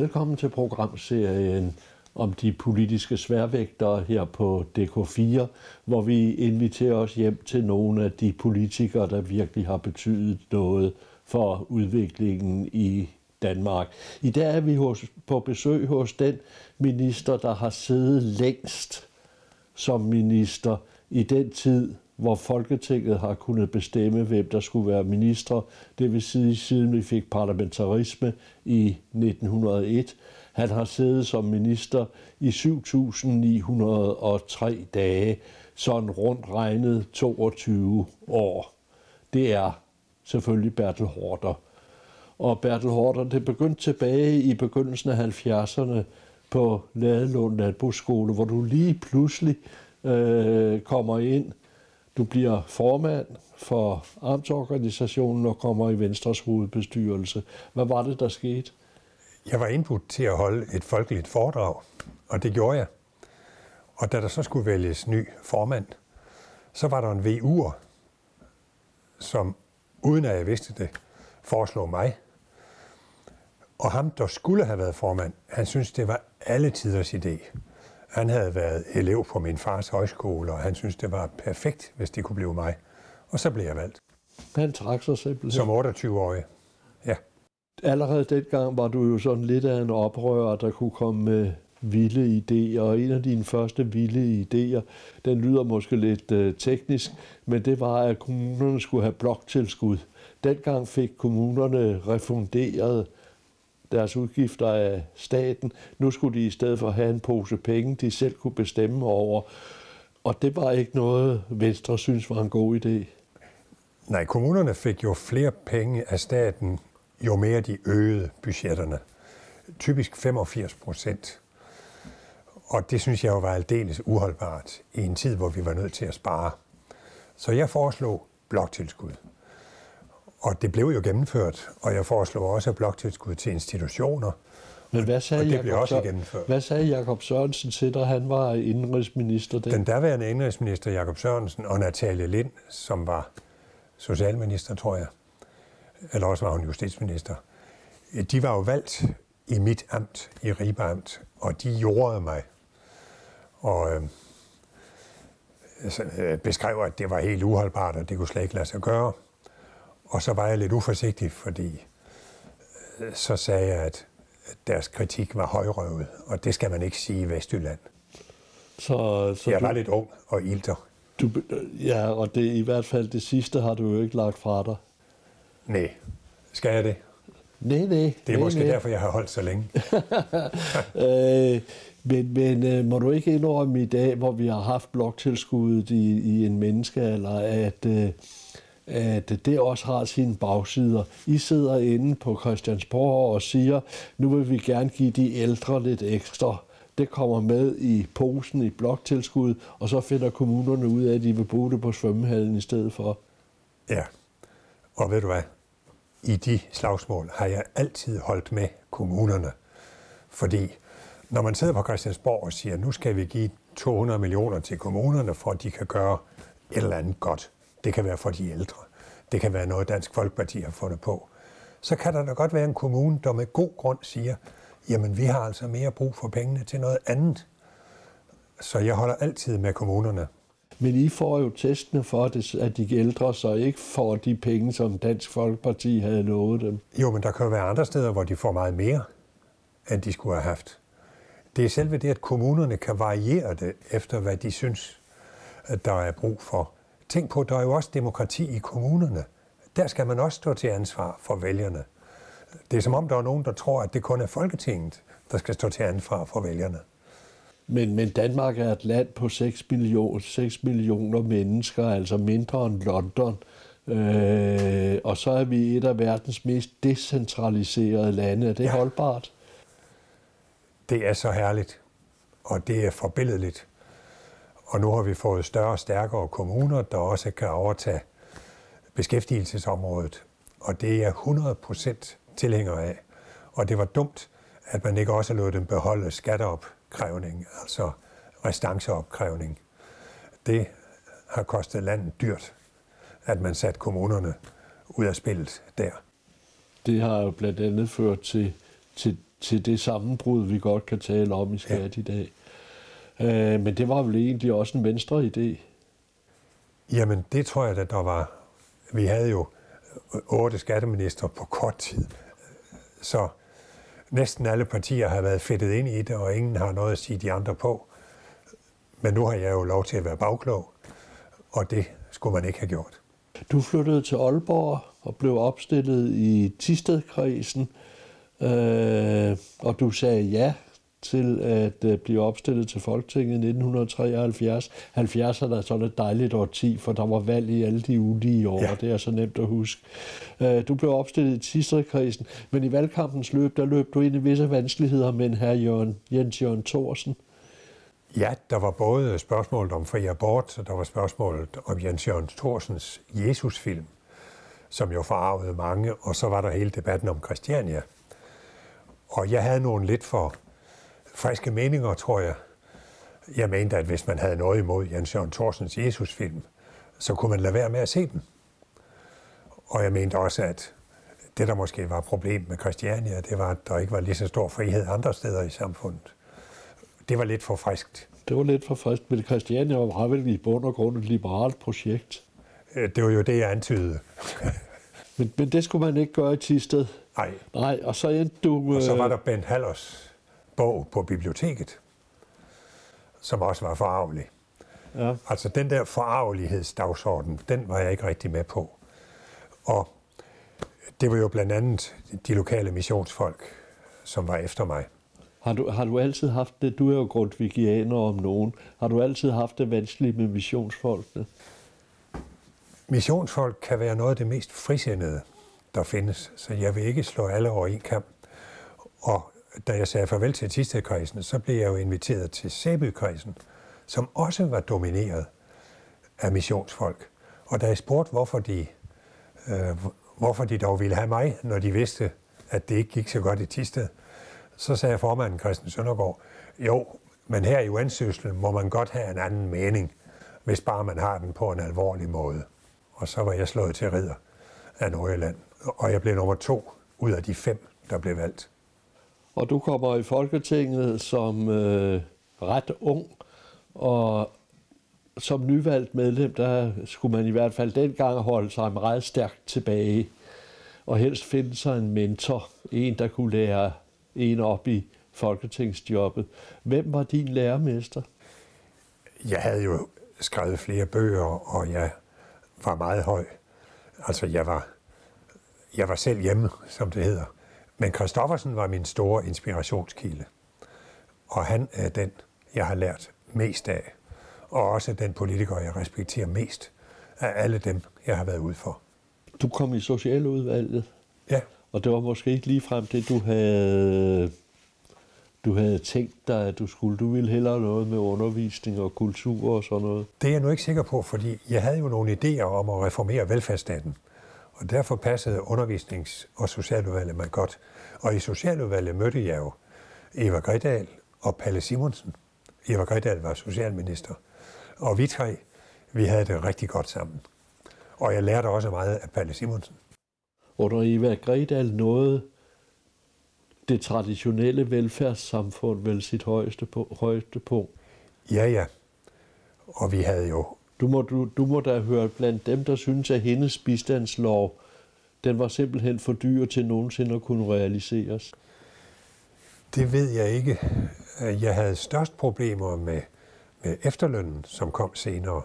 Velkommen til programserien om de politiske sværvægtere her på DK4, hvor vi inviterer os hjem til nogle af de politikere, der virkelig har betydet noget for udviklingen i Danmark. I dag er vi hos, på besøg hos den minister, der har siddet længst som minister i den tid, hvor Folketinget har kunnet bestemme, hvem der skulle være minister. Det vil sige, siden vi fik parlamentarisme i 1901. Han har siddet som minister i 7.903 dage, sådan rundt regnet 22 år. Det er selvfølgelig Bertel Horter. Og Bertel Horter, det begyndte tilbage i begyndelsen af 70'erne på Ladelund Landbrugsskole, hvor du lige pludselig øh, kommer ind du bliver formand for amtsorganisationen og kommer i Venstres hovedbestyrelse. Hvad var det, der skete? Jeg var indbudt til at holde et folkeligt foredrag, og det gjorde jeg. Og da der så skulle vælges ny formand, så var der en VU'er, som uden at jeg vidste det, foreslog mig. Og ham, der skulle have været formand, han synes det var alle tiders idé. Han havde været elev på min fars højskole, og han syntes, det var perfekt, hvis det kunne blive mig. Og så blev jeg valgt. Han trak sig simpelthen. Som 28-årig, ja. Allerede dengang var du jo sådan lidt af en oprører, der kunne komme med vilde idéer, og en af dine første vilde idéer, den lyder måske lidt øh, teknisk, men det var, at kommunerne skulle have bloktilskud. Dengang fik kommunerne refunderet deres udgifter af staten. Nu skulle de i stedet for have en pose penge, de selv kunne bestemme over. Og det var ikke noget, Venstre synes var en god idé. Nej, kommunerne fik jo flere penge af staten, jo mere de øgede budgetterne. Typisk 85 procent. Og det synes jeg jo var aldeles uholdbart i en tid, hvor vi var nødt til at spare. Så jeg foreslog bloktilskud. Og det blev jo gennemført, og jeg foreslog også bloktilskud til institutioner. Men hvad sagde, og det Jacob, blev også gennemført. hvad sagde Jakob Sørensen til, da han var indrigsminister? Den, den daværende indrigsminister Jakob Sørensen og Natalie Lind, som var socialminister, tror jeg, eller også var hun justitsminister, de var jo valgt i mit amt, i Ribe Amt, og de jordede mig. Og øh, øh beskrev, at det var helt uholdbart, og det kunne slet ikke lade sig gøre. Og så var jeg lidt uforsigtig, fordi øh, så sagde jeg, at deres kritik var højrøvet, og det skal man ikke sige i Vestjylland. Så, så jeg var du, lidt ung og ilter. Du, ja, og det, i hvert fald det sidste har du jo ikke lagt fra dig. Nej. Skal jeg det? Nej, nej. Det er nej, måske nej. derfor, jeg har holdt så længe. øh, men, men øh, må du ikke indrømme i dag, hvor vi har haft bloktilskuddet i, i en menneskealder, at... Øh, at det også har sine bagsider. I sidder inde på Christiansborg og siger, nu vil vi gerne give de ældre lidt ekstra. Det kommer med i posen i bloktilskud, og så finder kommunerne ud af, at de vil bruge det på svømmehallen i stedet for. Ja, og ved du hvad? I de slagsmål har jeg altid holdt med kommunerne. Fordi når man sidder på Christiansborg og siger, nu skal vi give 200 millioner til kommunerne, for at de kan gøre et eller andet godt, det kan være for de ældre. Det kan være noget, Dansk Folkeparti har fundet på. Så kan der da godt være en kommune, der med god grund siger, jamen vi har altså mere brug for pengene til noget andet. Så jeg holder altid med kommunerne. Men I får jo testene for, at de ældre så ikke får de penge, som Dansk Folkeparti havde lovet dem. Jo, men der kan jo være andre steder, hvor de får meget mere, end de skulle have haft. Det er selve det, at kommunerne kan variere det efter, hvad de synes, at der er brug for. Tænk på, der er jo også demokrati i kommunerne. Der skal man også stå til ansvar for vælgerne. Det er som om, der er nogen, der tror, at det kun er Folketinget, der skal stå til ansvar for vælgerne. Men, men Danmark er et land på 6 millioner, 6 millioner mennesker, altså mindre end London. Øh, og så er vi et af verdens mest decentraliserede lande. Er det ja. holdbart? Det er så herligt, og det er forbilledeligt. Og nu har vi fået større og stærkere kommuner, der også kan overtage beskæftigelsesområdet. Og det er 100 procent tilhænger af. Og det var dumt, at man ikke også lod dem beholde skatteopkrævning, altså restanceopkrævning. Det har kostet landet dyrt, at man satte kommunerne ud af spillet der. Det har jo blandt andet ført til, til til det sammenbrud, vi godt kan tale om i skat ja. i dag. Øh, men det var vel egentlig også en venstre idé. Jamen, det tror jeg, at der var. Vi havde jo otte skatteminister på kort tid. Så næsten alle partier har været fedtet ind i det, og ingen har noget at sige de andre på. Men nu har jeg jo lov til at være bagklog, og det skulle man ikke have gjort. Du flyttede til Aalborg og blev opstillet i Tistedkredsen, øh, og du sagde ja til at øh, blive opstillet til Folketinget i 1973. 70 er sådan et dejligt år 10, for der var valg i alle de ulige år, ja. og det er så nemt at huske. Øh, du blev opstillet i Tistedkredsen, men i valgkampens løb, der løb du ind i visse vanskeligheder med en herre Jørgen, Jens Jørgen Thorsen. Ja, der var både spørgsmålet om fri abort, og der var spørgsmålet om Jens Jørgen Thorsens Jesusfilm, som jo forarvede mange, og så var der hele debatten om Christiania. Og jeg havde nogle lidt for friske meninger, tror jeg. Jeg mente, at hvis man havde noget imod Jens Jørgen Thorsens Jesusfilm, så kunne man lade være med at se den. Og jeg mente også, at det, der måske var problem med Christiania, det var, at der ikke var lige så stor frihed andre steder i samfundet. Det var lidt for friskt. Det var lidt for friskt, men Christiania var vel i bund og grund et liberalt projekt. Øh, det var jo det, jeg antydede. men, men det skulle man ikke gøre i Tisted. Nej. Nej, og så endte du... Og så var øh, der Bent Hallers bog på biblioteket, som også var forarvelig. Ja. Altså den der forarvelighedsdagsorden, den var jeg ikke rigtig med på. Og det var jo blandt andet de lokale missionsfolk, som var efter mig. Har du, har du altid haft det, du er jo grundvigianer om nogen, har du altid haft det vanskeligt med missionsfolkene? Missionsfolk kan være noget af det mest frisindede, der findes, så jeg vil ikke slå alle over en kamp. Og da jeg sagde farvel til Tistedkredsen, så blev jeg jo inviteret til Sæbykredsen, som også var domineret af missionsfolk. Og da jeg spurgte, hvorfor de, øh, hvorfor de dog ville have mig, når de vidste, at det ikke gik så godt i Tisted, så sagde formanden Christian Søndergaard, jo, men her i Uansøslen må man godt have en anden mening, hvis bare man har den på en alvorlig måde. Og så var jeg slået til ridder af Nordjylland, og jeg blev nummer to ud af de fem, der blev valgt. Og du kommer i Folketinget som øh, ret ung, og som nyvalgt medlem, der skulle man i hvert fald dengang holde sig meget stærkt tilbage, og helst finde sig en mentor, en, der kunne lære en op i folketingsjobbet. Hvem var din lærermester? Jeg havde jo skrevet flere bøger, og jeg var meget høj. Altså, jeg var, jeg var selv hjemme, som det hedder. Men Christoffersen var min store inspirationskilde. Og han er den, jeg har lært mest af. Og også den politiker, jeg respekterer mest af alle dem, jeg har været ude for. Du kom i socialudvalget. Ja. Og det var måske ikke lige frem det, du havde, du havde tænkt dig, at du skulle. Du ville hellere noget med undervisning og kultur og sådan noget. Det er jeg nu ikke sikker på, fordi jeg havde jo nogle idéer om at reformere velfærdsstaten. Og derfor passede undervisnings- og socialudvalget mig godt. Og i socialudvalget mødte jeg jo Eva Gredal og Palle Simonsen. Eva Gredal var socialminister. Og vi tre, vi havde det rigtig godt sammen. Og jeg lærte også meget af Palle Simonsen. Under Eva Gredal nåede det traditionelle velfærdssamfund vel sit højeste, på, højeste punkt? Ja, ja. Og vi havde jo du må, du, du må da høre blandt dem, der synes, at hendes bistandslov, den var simpelthen for dyr til nogensinde at kunne realiseres. Det ved jeg ikke. Jeg havde størst problemer med, med efterlønnen, som kom senere.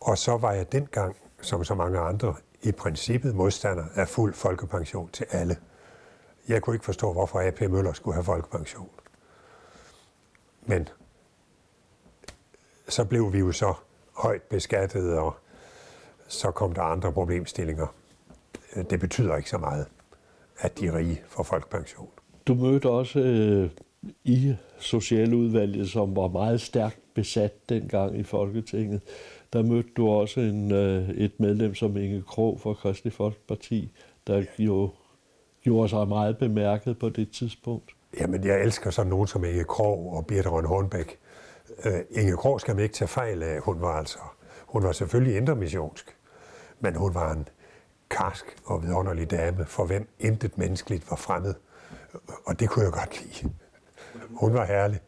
Og så var jeg dengang, som så mange andre, i princippet modstander af fuld folkepension til alle. Jeg kunne ikke forstå, hvorfor AP Møller skulle have folkepension. Men så blev vi jo så højt beskattet, og så kom der andre problemstillinger. Det betyder ikke så meget, at de rige for folkepension. Du mødte også øh, i Socialudvalget, som var meget stærkt besat dengang i Folketinget. Der mødte du også en, øh, et medlem som Inge Krog fra Kristelig Folkeparti, der jo gjorde sig meget bemærket på det tidspunkt. Jamen, jeg elsker sådan nogen som Inge Krog og Birte Røn Hornbæk. Uh, Inge Krog skal man ikke tage fejl af. Hun var altså, hun var selvfølgelig intermissionsk, men hun var en karsk og vidunderlig dame, for hvem intet menneskeligt var fremmed. Og det kunne jeg godt lide. Hun var herlig.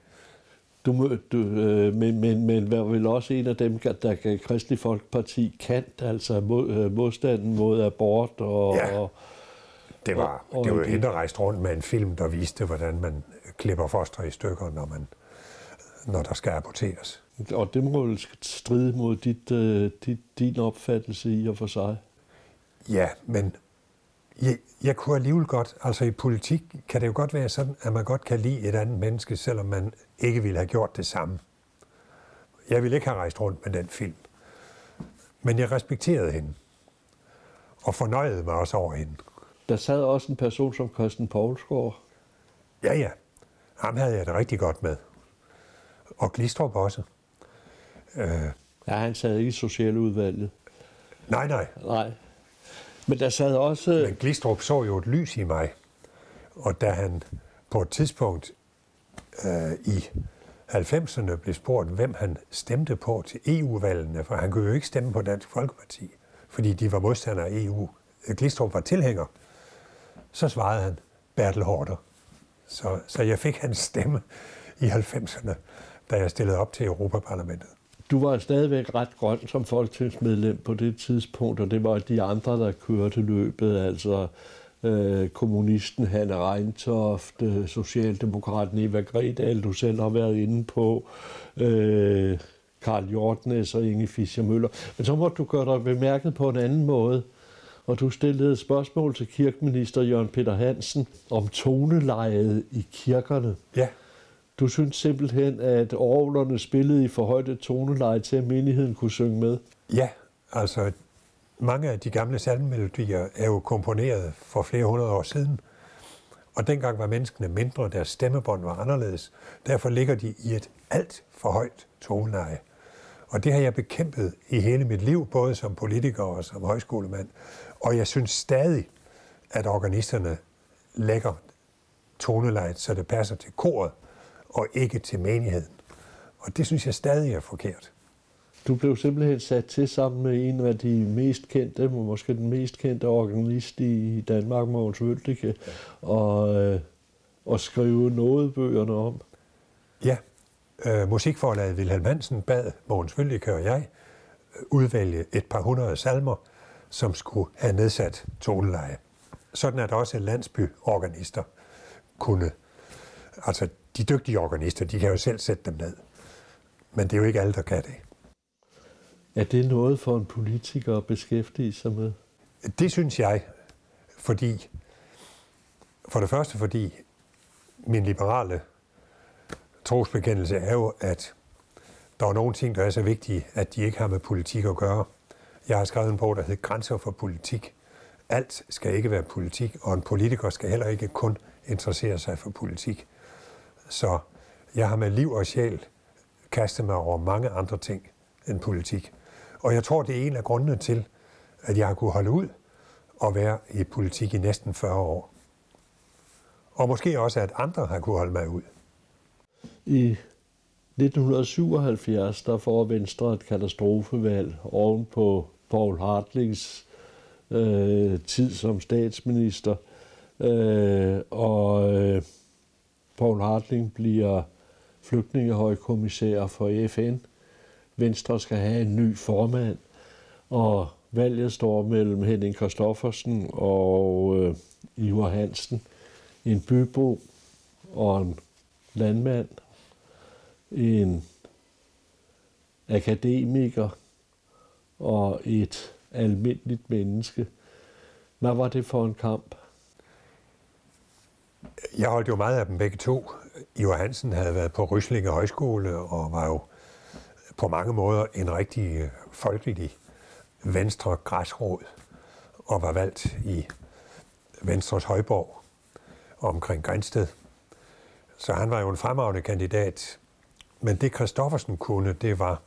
Du, du, øh, men, men, men var vel også en af dem, der Kristelig Folkeparti kant, altså mod, øh, modstanden mod abort og... Ja. og det var, og, det var hende, der rejste rundt med en film, der viste, hvordan man klipper foster i stykker, når, man, når der skal aborteres. Og det må vel stride mod dit, øh, dit, din opfattelse i og for sig. Ja, men jeg, jeg kunne alligevel godt, altså i politik kan det jo godt være sådan, at man godt kan lide et andet menneske, selvom man ikke ville have gjort det samme. Jeg ville ikke have rejst rundt med den film. Men jeg respekterede hende. Og fornøjede mig også over hende. Der sad også en person som Christian Poulsgaard. Ja, ja. Ham havde jeg det rigtig godt med. Og Glistrup også. Øh. Ja, han sad ikke i socialudvalget. Nej, nej. Nej. Men der sad også... Men Glistrup så jo et lys i mig. Og da han på et tidspunkt øh, i 90'erne blev spurgt, hvem han stemte på til EU-valgene, for han kunne jo ikke stemme på Dansk Folkeparti, fordi de var modstandere af EU. Glistrup var tilhænger. Så svarede han Bertel Hårder. Så, så jeg fik hans stemme i 90'erne, da jeg stillede op til Europaparlamentet. Du var stadigvæk ret grøn som folketingsmedlem på det tidspunkt, og det var de andre, der kørte løbet, altså øh, kommunisten Hanne Reintoft, øh, Socialdemokraten Eva Gredal, du selv har været inde på, øh, Karl Hjortnes og Inge Fischer Møller. Men så må du gøre dig bemærket på en anden måde, og du stillede et spørgsmål til kirkeminister Jørgen Peter Hansen om tonelejet i kirkerne. Ja. Du synes simpelthen, at orglerne spillede i for højt et toneleje til, at menigheden kunne synge med? Ja, altså mange af de gamle salmemelodier er jo komponeret for flere hundrede år siden. Og dengang var menneskene mindre, deres stemmebånd var anderledes. Derfor ligger de i et alt for højt toneleje. Og det har jeg bekæmpet i hele mit liv, både som politiker og som højskolemand. Og jeg synes stadig, at organisterne lægger tonelejet, så det passer til koret og ikke til menigheden. Og det synes jeg stadig er forkert. Du blev simpelthen sat til sammen med en af de mest kendte, måske den mest kendte organist i Danmark, Mogens Vøltike, og, øh, og skrive noget bøgerne om. Ja, øh, musikforlaget Wilhelm Hansen bad Mogens Vøltike og jeg øh, udvælge et par hundrede salmer, som skulle have nedsat toneleje. Sådan at også landsbyorganister kunne, altså de dygtige organister, de kan jo selv sætte dem ned. Men det er jo ikke alle, der kan det. Er det noget for en politiker at beskæftige sig med? Det synes jeg, fordi for det første fordi min liberale trosbekendelse er jo, at der er nogle ting, der er så vigtige, at de ikke har med politik at gøre. Jeg har skrevet en bog, der hedder Grænser for politik. Alt skal ikke være politik, og en politiker skal heller ikke kun interessere sig for politik. Så jeg har med liv og sjæl kastet mig over mange andre ting end politik. Og jeg tror, det er en af grundene til, at jeg har kunne holde ud og være i politik i næsten 40 år. Og måske også, at andre har kunne holde mig ud. I 1977, der får Venstre et katastrofevalg oven på Paul Hartlings øh, tid som statsminister. Øh, og øh, Paul Hartling bliver flygtningehøjkommissær for FN. Venstre skal have en ny formand, og valget står mellem Henning Kristoffersen og øh, Ivar Hansen. En bybo og en landmand, en akademiker og et almindeligt menneske. Hvad var det for en kamp? Jeg holdt jo meget af dem begge to. Johansen havde været på Ryslinge Højskole og var jo på mange måder en rigtig øh, folkelig venstre græsråd og var valgt i Venstres Højborg omkring Grænsted. Så han var jo en fremragende kandidat. Men det Kristoffersen kunne, det var,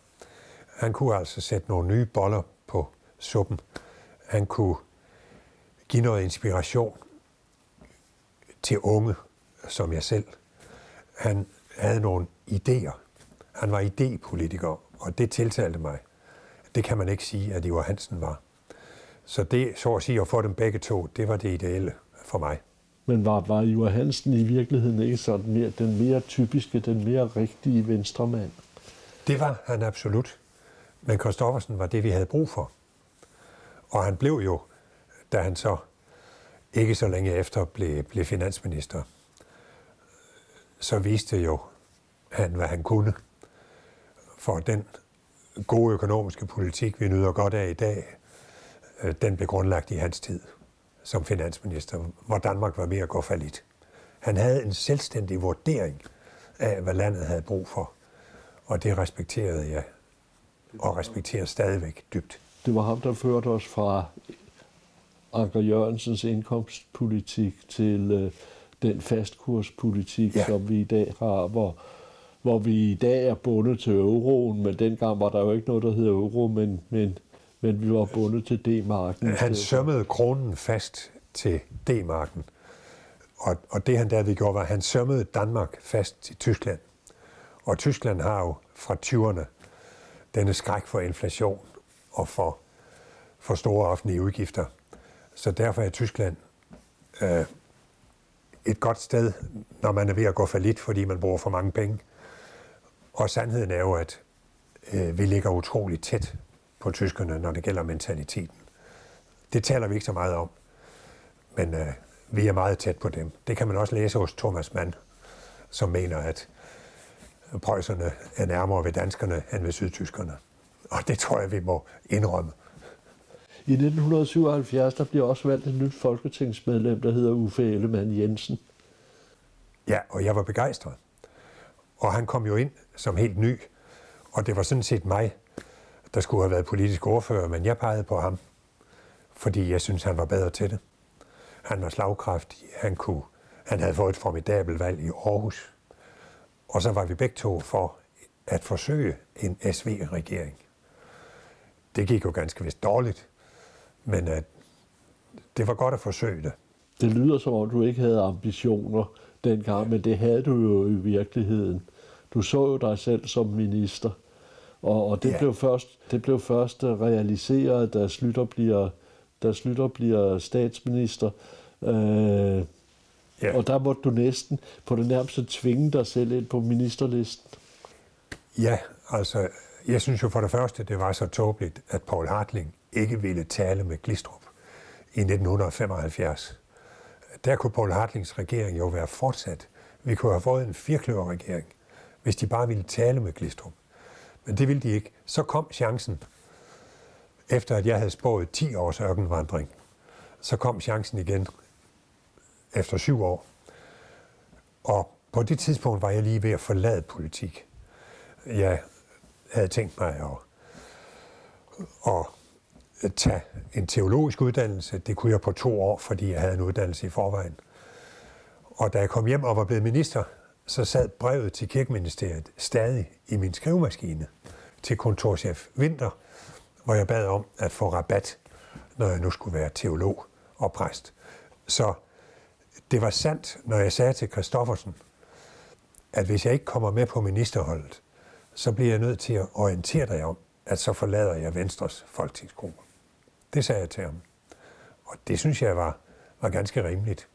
han kunne altså sætte nogle nye boller på suppen. Han kunne give noget inspiration til unge, som jeg selv. Han havde nogle idéer. Han var idépolitiker, og det tiltalte mig. Det kan man ikke sige, at Ivar Hansen var. Så det, så at sige, at få dem begge to, det var det ideelle for mig. Men var, var Ivar Hansen i virkeligheden ikke sådan mere, den mere typiske, den mere rigtige venstremand? Det var han absolut. Men Kristoffersen var det, vi havde brug for. Og han blev jo, da han så ikke så længe efter blev, blev finansminister, så viste jo han, hvad han kunne. For den gode økonomiske politik, vi nyder godt af i dag, øh, den blev grundlagt i hans tid som finansminister, hvor Danmark var ved at gå falit. Han havde en selvstændig vurdering af, hvad landet havde brug for, og det respekterede jeg, og respekterer stadigvæk dybt. Det var ham, der førte os fra Anker Jørgensens indkomstpolitik til øh, den fastkurspolitik, ja. som vi i dag har, hvor, hvor vi i dag er bundet til euroen, men dengang var der jo ikke noget, der hed euro, men, men, men vi var bundet til D-marken. Han sømmede kronen fast til D-marken, og, og det han derved gjorde, var, at han sømmede Danmark fast til Tyskland. Og Tyskland har jo fra 20'erne denne skræk for inflation og for, for store offentlige udgifter. Så derfor er Tyskland øh, et godt sted, når man er ved at gå for lidt, fordi man bruger for mange penge. Og sandheden er jo, at øh, vi ligger utroligt tæt på tyskerne, når det gælder mentaliteten. Det taler vi ikke så meget om, men øh, vi er meget tæt på dem. Det kan man også læse hos Thomas Mann, som mener, at prøjserne er nærmere ved danskerne end ved sydtyskerne. Og det tror jeg, vi må indrømme. I 1977 der bliver også valgt et nyt folketingsmedlem, der hedder Uffe Ellemann Jensen. Ja, og jeg var begejstret. Og han kom jo ind som helt ny, og det var sådan set mig, der skulle have været politisk ordfører, men jeg pegede på ham, fordi jeg synes, han var bedre til det. Han var slagkraftig, han, kunne, han havde fået et formidabelt valg i Aarhus, og så var vi begge to for at forsøge en SV-regering. Det gik jo ganske vist dårligt, men at det var godt at forsøge det. Det lyder som om, du ikke havde ambitioner dengang, men det havde du jo i virkeligheden. Du så jo dig selv som minister, og, og det, ja. blev først, det blev først realiseret, da Slytter bliver, da Slytter bliver statsminister. Øh, ja. Og der måtte du næsten på det nærmeste tvinge dig selv ind på ministerlisten. Ja, altså, jeg synes jo for det første, det var så tåbeligt, at Paul Hartling ikke ville tale med Glistrup i 1975. Der kunne Paul Hartlings regering jo være fortsat. Vi kunne have fået en firkløverregering, hvis de bare ville tale med Glistrup. Men det ville de ikke. Så kom chancen, efter at jeg havde spået 10 års ørkenvandring, så kom chancen igen efter syv år. Og på det tidspunkt var jeg lige ved at forlade politik. Jeg havde tænkt mig at, at tage en teologisk uddannelse. Det kunne jeg på to år, fordi jeg havde en uddannelse i forvejen. Og da jeg kom hjem og var blevet minister, så sad brevet til kirkeministeriet stadig i min skrivemaskine til kontorchef Vinter, hvor jeg bad om at få rabat, når jeg nu skulle være teolog og præst. Så det var sandt, når jeg sagde til Kristoffersen, at hvis jeg ikke kommer med på ministerholdet, så bliver jeg nødt til at orientere dig om, at så forlader jeg Venstres folketingsgruppe. Det sagde jeg til ham. Og det synes jeg var, var ganske rimeligt.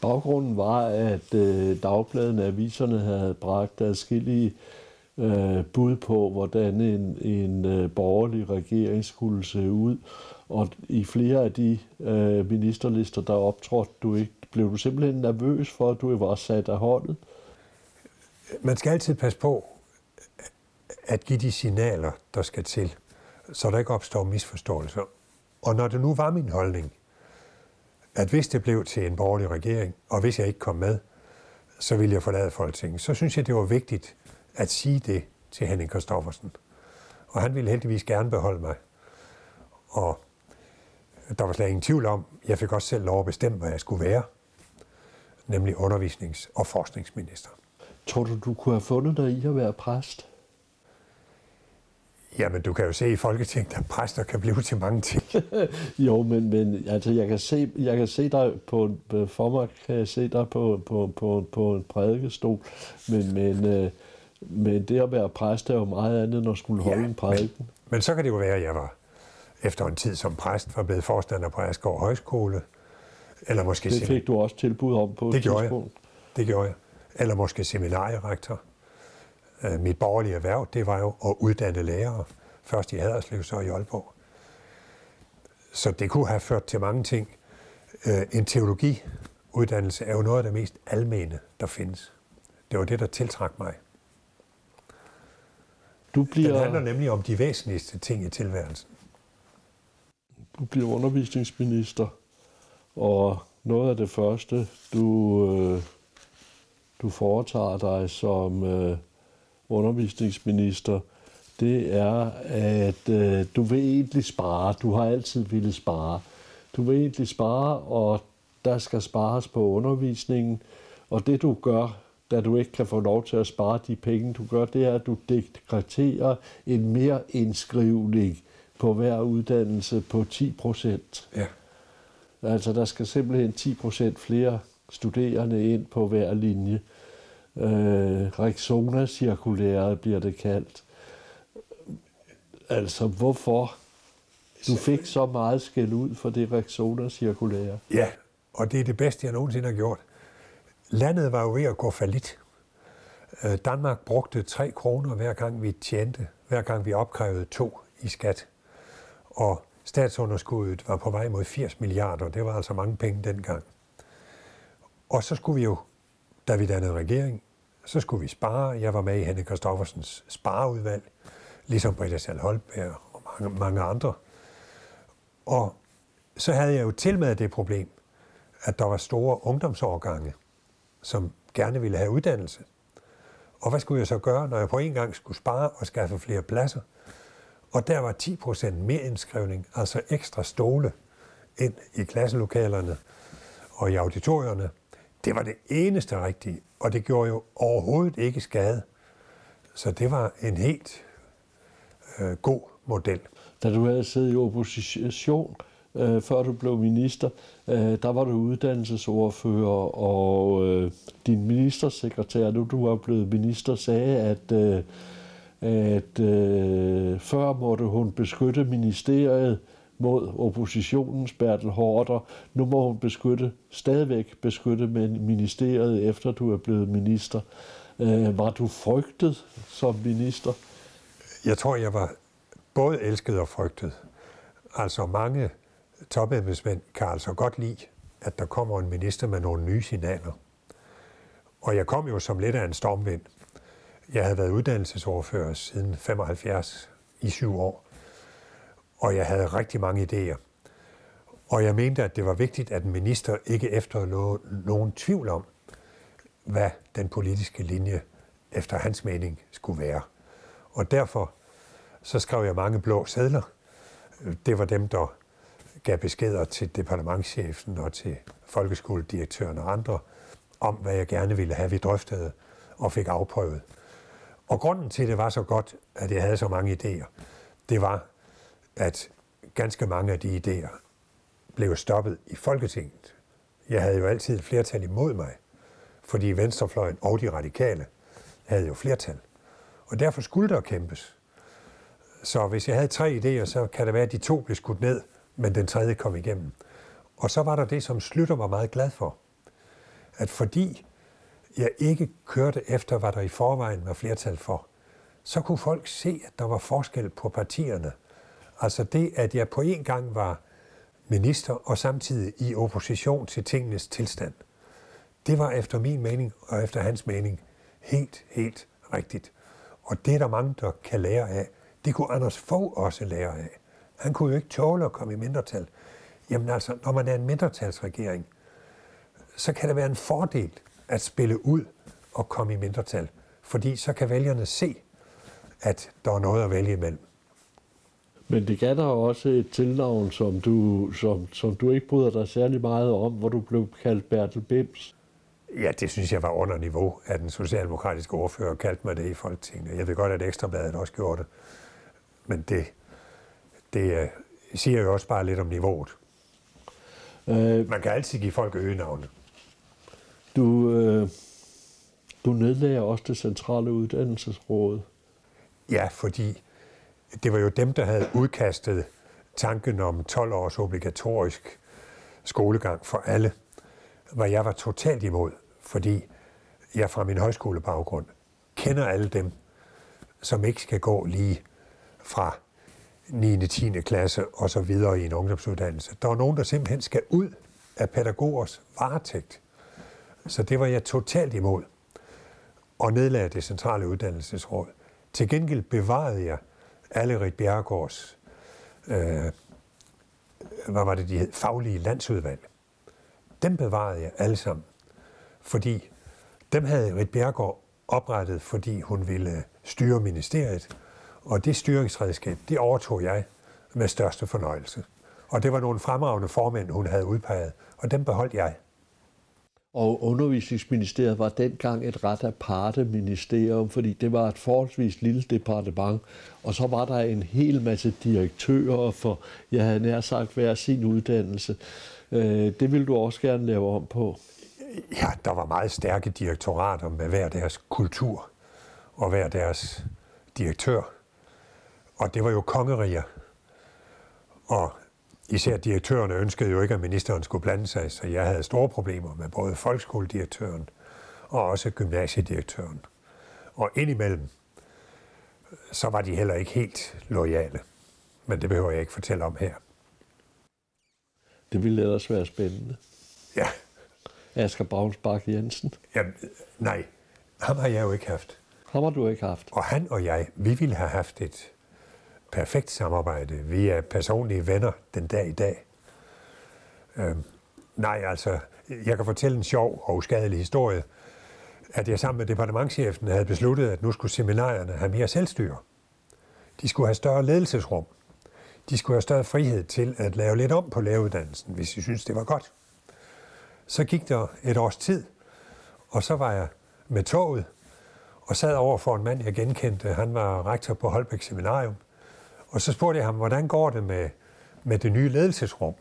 Baggrunden var, at øh, dagbladene aviserne havde bragt adskillige øh, bud på, hvordan en, en øh, borgerlig regering skulle se ud. Og i flere af de øh, ministerlister, der optrådte du ikke, blev du simpelthen nervøs for, at du var sat af holdet? Man skal altid passe på at give de signaler, der skal til, så der ikke opstår misforståelser. Og når det nu var min holdning, at hvis det blev til en borgerlig regering, og hvis jeg ikke kom med, så ville jeg forlade Folketinget, så synes jeg, det var vigtigt at sige det til Henning Kristoffersen. Og han ville heldigvis gerne beholde mig. Og der var slet ingen tvivl om, jeg fik også selv lov at bestemme, hvad jeg skulle være, nemlig undervisnings- og forskningsminister. Tror du, du kunne have fundet dig i at være præst? Jamen, du kan jo se i Folketinget, at præster kan blive til mange ting. jo, men, men altså, jeg, kan se, jeg kan se dig på, for mig kan jeg se dig på, på, på, på en prædikestol, men, men, øh, men det at være præst er jo meget andet, end at skulle holde ja, en prædiken. Men, men så kan det jo være, at jeg var efter en tid som præst var blevet forstander på Asgaard Højskole. Eller måske det fik du også tilbud om på det et gjorde tidspunkt. Jeg. Det gjorde jeg. Eller måske seminarierektor. Øh, mit borgerlige erhverv, det var jo at uddanne lærere. Først i Haderslev, så i Aalborg. Så det kunne have ført til mange ting. Øh, en teologiuddannelse er jo noget af det mest almene, der findes. Det var det, der tiltrak mig. Du bliver, Den handler nemlig om de væsentligste ting i tilværelsen. du bliver undervisningsminister, og noget af det første, du, øh, du foretager dig som øh, undervisningsminister, det er, at øh, du vil egentlig spare. Du har altid ville spare. Du vil egentlig spare, og der skal spares på undervisningen. Og det du gør, da du ikke kan få lov til at spare de penge, du gør, det er, at du dekreterer en mere indskrivning på hver uddannelse på 10 procent. Ja. Altså, der skal simpelthen 10 procent flere studerende ind på hver linje. Øh, Rexona-cirkulæret bliver det kaldt. Altså, hvorfor? Du fik så meget skæld ud for det Rexona-cirkulære. Ja, og det er det bedste, jeg nogensinde har gjort. Landet var jo ved at gå falit. Øh, Danmark brugte 3 kroner hver gang vi tjente, hver gang vi opkrævede to i skat. Og statsunderskuddet var på vej mod 80 milliarder. Det var altså mange penge dengang. Og så skulle vi jo, da vi dannede regering, så skulle vi spare. Jeg var med i Henrik Kristoffersens spareudvalg, ligesom Britta Sal Holberg og mange, mange andre. Og så havde jeg jo til med det problem, at der var store ungdomsårgange, som gerne ville have uddannelse. Og hvad skulle jeg så gøre, når jeg på en gang skulle spare og skaffe flere pladser? Og der var 10 procent mere indskrivning, altså ekstra stole ind i klasselokalerne og i auditorierne. Det var det eneste rigtige, og det gjorde jo overhovedet ikke skade. Så det var en helt øh, god model. Da du havde siddet i opposition, øh, før du blev minister, øh, der var du uddannelsesordfører, og øh, din ministersekretær, nu du var blevet minister, sagde, at, øh, at øh, før måtte hun beskytte ministeriet mod oppositionens Bertel Hårder. Nu må hun beskytte, stadigvæk beskytte ministeriet, efter du er blevet minister. Øh, var du frygtet som minister? Jeg tror, jeg var både elsket og frygtet. Altså mange topembedsmænd kan altså godt lide, at der kommer en minister med nogle nye signaler. Og jeg kom jo som lidt af en stormvind. Jeg havde været uddannelsesordfører siden 75 i syv år, og jeg havde rigtig mange idéer. Og jeg mente, at det var vigtigt, at en minister ikke efterlå nogen tvivl om, hvad den politiske linje efter hans mening skulle være. Og derfor så skrev jeg mange blå sædler. Det var dem, der gav beskeder til departementchefen og til folkeskoledirektøren og andre om, hvad jeg gerne ville have, vi drøftede og fik afprøvet. Og grunden til, at det var så godt, at jeg havde så mange idéer, det var, at ganske mange af de idéer blev stoppet i Folketinget. Jeg havde jo altid et flertal imod mig, fordi Venstrefløjen og de radikale havde jo flertal. Og derfor skulle der kæmpes. Så hvis jeg havde tre idéer, så kan det være, at de to blev skudt ned, men den tredje kom igennem. Og så var der det, som Slytter var meget glad for. At fordi jeg ikke kørte efter, hvad der i forvejen var flertal for, så kunne folk se, at der var forskel på partierne. Altså det, at jeg på en gang var minister og samtidig i opposition til tingenes tilstand. Det var efter min mening og efter hans mening helt, helt rigtigt. Og det er der mange, der kan lære af. Det kunne Anders Fogh også lære af. Han kunne jo ikke tåle at komme i mindretal. Jamen altså, når man er en mindretalsregering, så kan det være en fordel at spille ud og komme i mindretal. Fordi så kan vælgerne se, at der er noget at vælge imellem. Men det gav dig også et tilnavn, som du, som, som du ikke bryder dig særlig meget om, hvor du blev kaldt Bertel Bims. Ja, det synes jeg var under niveau, at den socialdemokratiske ordfører kaldte mig det i Folketinget. Jeg ved godt, at Ekstrabladet også gjorde det. Men det, det uh, siger jo også bare lidt om niveauet. Øh, Man kan altid give folk øgenavne. Du, øh, du nedlagde også det centrale uddannelsesråd. Ja, fordi det var jo dem, der havde udkastet tanken om 12 års obligatorisk skolegang for alle, hvad jeg var totalt imod, fordi jeg fra min højskolebaggrund kender alle dem, som ikke skal gå lige fra 9. 10. klasse og så videre i en ungdomsuddannelse. Der er nogen, der simpelthen skal ud af pædagogers varetægt. Så det var jeg totalt imod. Og nedlagde det centrale uddannelsesråd. Til gengæld bevarede jeg Allerit Bjergårds, øh, hvad var det, de hed, faglige landsudvalg. Dem bevarede jeg alle sammen. Fordi dem havde Rit Bjergård oprettet, fordi hun ville styre ministeriet, og det styringsredskab, det overtog jeg med største fornøjelse. Og det var nogle fremragende formænd, hun havde udpeget, og dem beholdt jeg. Og undervisningsministeriet var dengang et ret aparte ministerium, fordi det var et forholdsvis lille departement, og så var der en hel masse direktører for, jeg havde nær sagt, hver sin uddannelse. Øh, det ville du også gerne lave om på. Ja, der var meget stærke direktorater med hver deres kultur og hver deres direktør. Og det var jo kongeriger. Og især direktørerne ønskede jo ikke, at ministeren skulle blande sig, så jeg havde store problemer med både folkeskoledirektøren og også gymnasiedirektøren. Og indimellem, så var de heller ikke helt lojale. Men det behøver jeg ikke fortælle om her. Det ville ellers være spændende. Ja. Asger Braunsbach Jensen. Jamen, nej, ham har jeg jo ikke haft. Ham har du ikke haft. Og han og jeg, vi ville have haft et perfekt samarbejde. Vi er personlige venner den dag i dag. Øh, nej, altså, jeg kan fortælle en sjov og uskadelig historie, at jeg sammen med departementchefen havde besluttet, at nu skulle seminarierne have mere selvstyre. De skulle have større ledelsesrum. De skulle have større frihed til at lave lidt om på læreruddannelsen, hvis de synes det var godt. Så gik der et års tid, og så var jeg med toget og sad over for en mand, jeg genkendte. Han var rektor på Holbæk Seminarium. Og så spurgte jeg ham, hvordan går det med, med det nye ledelsesrum?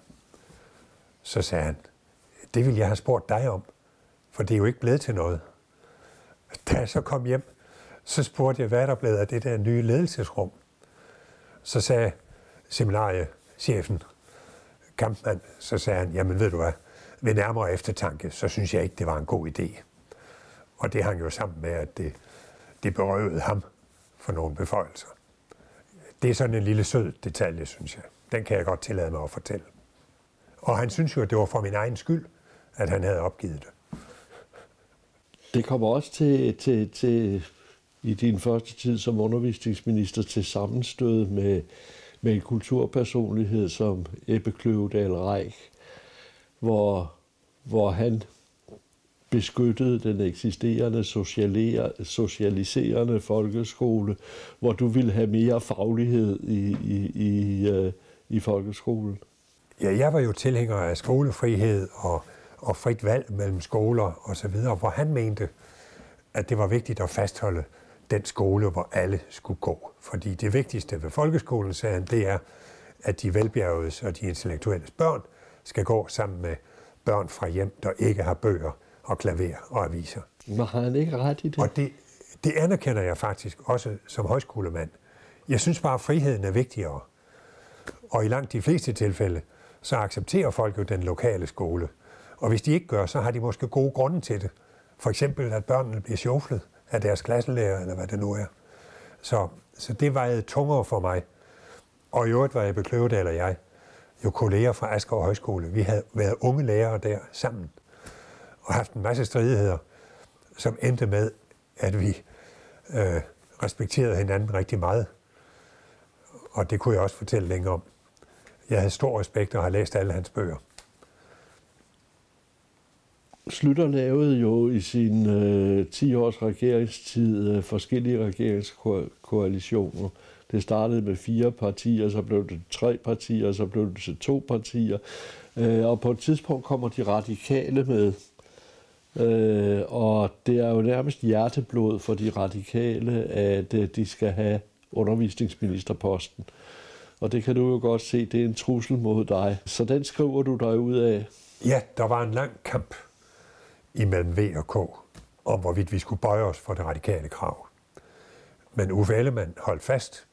Så sagde han, det vil jeg have spurgt dig om, for det er jo ikke blevet til noget. Da jeg så kom hjem, så spurgte jeg, hvad er der blevet af det der nye ledelsesrum? Så sagde seminariechefen, kampmand, så sagde han, jamen ved du hvad, ved nærmere eftertanke, så synes jeg ikke, det var en god idé. Og det hang jo sammen med, at det, det berøvede ham for nogle beføjelser. Det er sådan en lille sød detalje, synes jeg. Den kan jeg godt tillade mig at fortælle. Og han synes jo, at det var for min egen skyld, at han havde opgivet det. Det kommer også til, til, til i din første tid som undervisningsminister til sammenstød med, med en kulturpersonlighed som Ebbe Kløvedal Reich, hvor, hvor han beskyttede den eksisterende socialiserende folkeskole, hvor du ville have mere faglighed i, i, i, øh, i folkeskolen? Ja, jeg var jo tilhænger af skolefrihed og, og frit valg mellem skoler osv., så hvor han mente, at det var vigtigt at fastholde den skole, hvor alle skulle gå. Fordi det vigtigste ved folkeskolen, sagde han, det er, at de velbjergedes og de intellektuelle børn skal gå sammen med børn fra hjem, der ikke har bøger og klaver og aviser. Men har han ikke ret i det? Og det, det anerkender jeg faktisk også som højskolemand. Jeg synes bare, at friheden er vigtigere. Og i langt de fleste tilfælde, så accepterer folk jo den lokale skole. Og hvis de ikke gør, så har de måske gode grunde til det. For eksempel, at børnene bliver sjoflet af deres klasselærer, eller hvad det nu er. Så, så det vejede tungere for mig. Og i øvrigt var jeg Kløvedal og jeg jo kolleger fra Asgaard Højskole. Vi havde været unge lærere der sammen og haft en masse stridigheder, som endte med, at vi øh, respekterede hinanden rigtig meget. Og det kunne jeg også fortælle længere om. Jeg havde stor respekt og har læst alle hans bøger. Slytter lavede jo i sin øh, 10-års regeringstid øh, forskellige regeringskoalitioner. Det startede med fire partier, så blev det tre partier, så blev det til to partier. Øh, og på et tidspunkt kommer de radikale med. Øh, og det er jo nærmest hjerteblod for de radikale, at øh, de skal have undervisningsministerposten. Og det kan du jo godt se, det er en trussel mod dig. Så den skriver du dig ud af. Ja, der var en lang kamp imellem V og K om, hvorvidt vi skulle bøje os for det radikale krav. Men Uffe Ellemann holdt fast.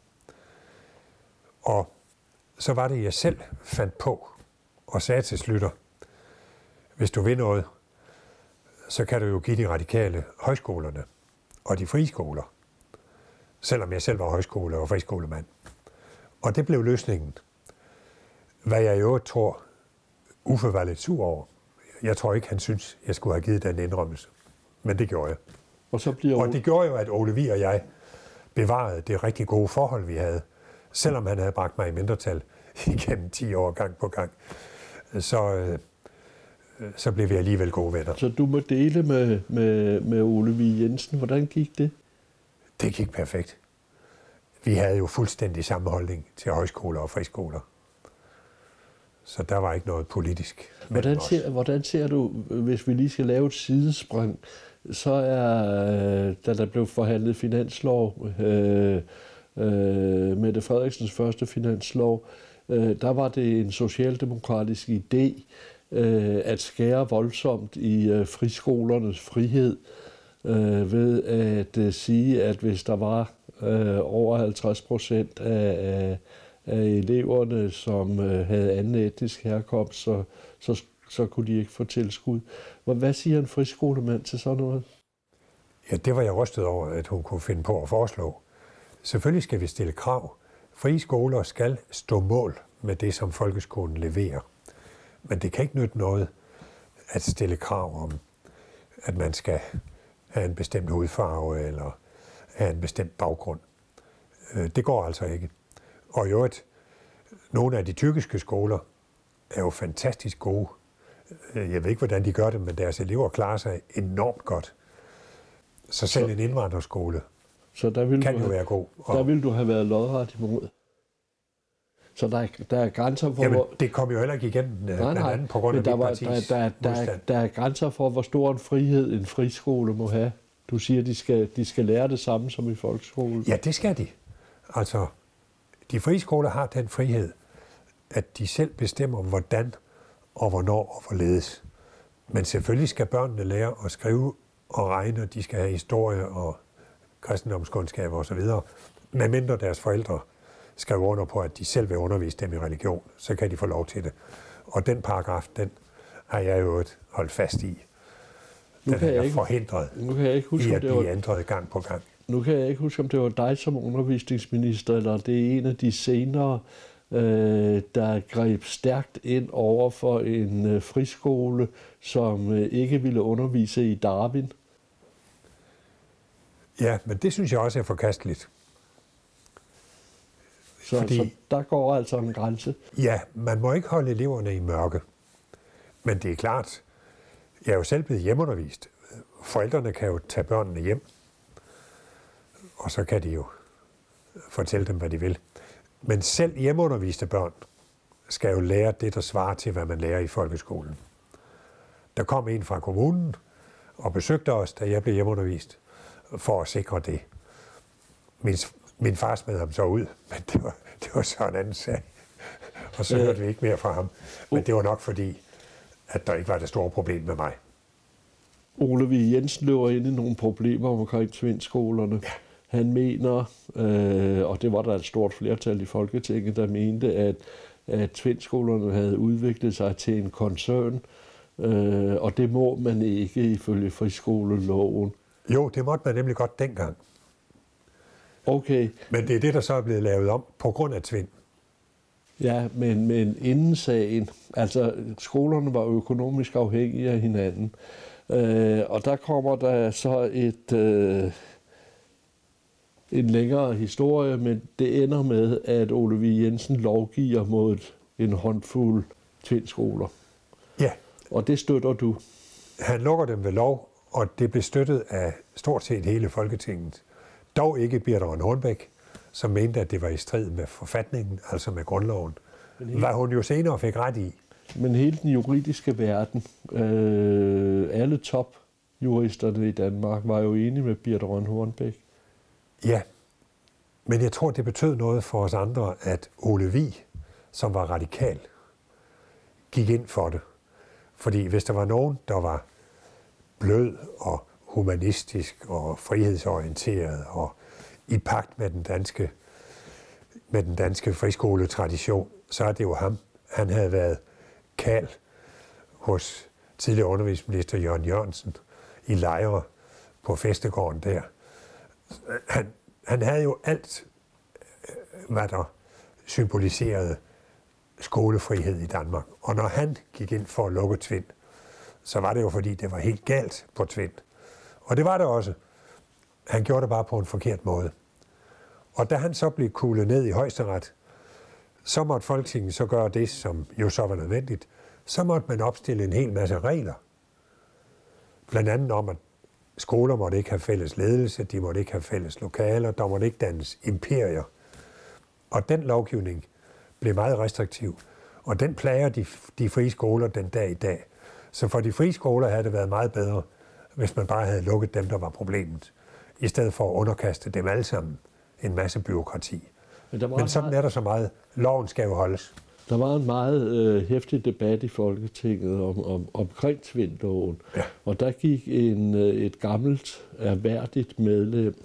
Og så var det, jeg selv fandt på og sagde til Slytter, hvis du vil noget, så kan du jo give de radikale højskolerne og de frie skoler, selvom jeg selv var højskole- og friskolemand. Og det blev løsningen. Hvad jeg jo tror, Uffe var lidt sur over. Jeg tror ikke, han synes, jeg skulle have givet den indrømmelse. Men det gjorde jeg. Og, så bliver Og det gjorde jo, at Ole Vi og jeg bevarede det rigtig gode forhold, vi havde. Selvom han havde bragt mig i mindretal igennem 10 år gang på gang, så, øh, så blev vi alligevel gode venner. Så du må dele med, med, med Ole V. Jensen. Hvordan gik det? Det gik perfekt. Vi havde jo fuldstændig samme holdning til højskoler og friskoler. Så der var ikke noget politisk. Hvordan os. ser, hvordan ser du, hvis vi lige skal lave et sidespring, så er, øh, da der blev forhandlet finanslov, øh, øh, Mette Frederiksens første finanslov, øh, der var det en socialdemokratisk idé øh, at skære voldsomt i øh, friskolernes frihed øh, ved at øh, sige, at hvis der var øh, over 50 procent af, af, af eleverne, som øh, havde anden etnisk herkomst, så, så, så kunne de ikke få tilskud. Hvad- Hvad siger en friskolemand til sådan noget? Ja, det var jeg rystet over, at hun kunne finde på at foreslå. Selvfølgelig skal vi stille krav. Frie skoler skal stå mål med det, som folkeskolen leverer. Men det kan ikke nytte noget at stille krav om, at man skal have en bestemt hudfarve eller have en bestemt baggrund. Øh, Det går altså ikke. Og i øvrigt, nogle af de tyrkiske skoler er jo fantastisk gode. Øh, Jeg ved ikke, hvordan de gør det, men deres elever klarer sig enormt godt. Så selv en indvandrerskole Så der ville, kan du, jo have, være god. der Og, ville du have været lodret imod. Så der er, der er grænser for, jamen, hvor... det kom jo heller ikke igennem, øh, Nej, blandt nej, andet på grund af der, var, der, der, der, er, der er grænser for, hvor stor en frihed en friskole må have. Du siger, de skal, de skal lære det samme som i folkeskolen. Ja, det skal de. Altså, de frie skoler har den frihed, at de selv bestemmer, hvordan og hvornår og hvorledes. Men selvfølgelig skal børnene lære at skrive og regne, og de skal have historie og kristendomskundskab osv. Medmindre deres forældre skrev under på, at de selv vil undervise dem i religion, så kan de få lov til det. Og den paragraf, den har jeg jo holdt fast i. Nu Den kan er jeg ikke- forhindret Nu kan jeg ikke huske, i at blive var, ændret gang på gang. nu kan jeg ikke huske, om det var dig som undervisningsminister, eller det er en af de senere, øh, der greb stærkt ind over for en øh, friskole, som øh, ikke ville undervise i Darwin. Ja, men det synes jeg også er forkasteligt. Så, Fordi- så der går altså en grænse. Ja, man må ikke holde eleverne i mørke. Men det er klart, jeg er jo selv blevet hjemmeundervist. Forældrene kan jo tage børnene hjem, og så kan de jo fortælle dem, hvad de vil. Men selv hjemmeunderviste børn skal jo lære det, der svarer til, hvad man lærer i folkeskolen. Der kom en fra kommunen og besøgte os, da jeg blev hjemmeundervist, for at sikre det. Min, min far smed ham så ud, men det var, det var så en anden sag. Og så Øh. hørte vi ikke mere fra ham. Men det var nok fordi, at der ikke var det store problem med mig. Ole V. Jensen løber ind i nogle problemer omkring tvindskolerne. Ja. Han mener, øh, og det var der et stort flertal i Folketinget, der mente, at, at tvindskolerne havde udviklet sig til en koncern, øh, og det må man ikke ifølge friskoleloven. Jo, det måtte man nemlig godt dengang. Okay, Men det er det, der så er blevet lavet om på grund af tvind. ja, men, men inden sagen, altså skolerne var økonomisk afhængige af hinanden, øh, og der kommer der så et... Øh, en længere historie, men det ender med, at Ole V. Jensen lovgiver mod en håndfuld tvindskoler. Ja, Og det støtter du. han lukker dem ved lov, og det blev støttet af stort set hele Folketinget. Dog ikke Rønn Hornbæk, som mente, at det var i strid med forfatningen, altså med grundloven. Hvad hun jo senere fik ret i. Men hele den juridiske verden, øh, alle topjuristerne i Danmark, var jo enige med Rønn Hornbæk. Ja, men jeg tror, det betød noget for os andre, at Ole Vi, som var radikal, gik ind for det. Fordi hvis der var nogen, der var blød og humanistisk og frihedsorienteret og i pagt med den danske, med den danske friskoletradition, så er det jo ham. Han havde været kal hos tidligere undervisningsminister Jørgen Jørgensen i lejre på festegården der. Han, han havde jo alt, øh, hvad der symboliserede skolefrihed i Danmark. Og når han gik ind for at lukke Tvind, så var det jo fordi, det var helt galt på Tvind. Og det var det også. Han gjorde det bare på en forkert måde. Og da han så blev kuglet ned i højesteret, så måtte Folketinget så gøre det, som jo så var nødvendigt. Så måtte man opstille en hel masse regler. Blandt andet om, at skoler måtte ikke have fælles ledelse, de måtte ikke have fælles lokaler, der måtte ikke dannes imperier. Og den lovgivning blev meget restriktiv, og den plager de, de frie skoler den dag i dag. Så for de frie skoler havde det været meget bedre, hvis man bare havde lukket dem, der var problemet, i stedet for at underkaste dem alle sammen en masse byråkrati. Men, der var Men sådan meget, er der så meget. Loven skal jo holdes. Der var en meget øh, hæftig debat i Folketinget om, om, omkring Tvindloven. Ja. Og der gik en, øh, et gammelt, erhverdigt medlem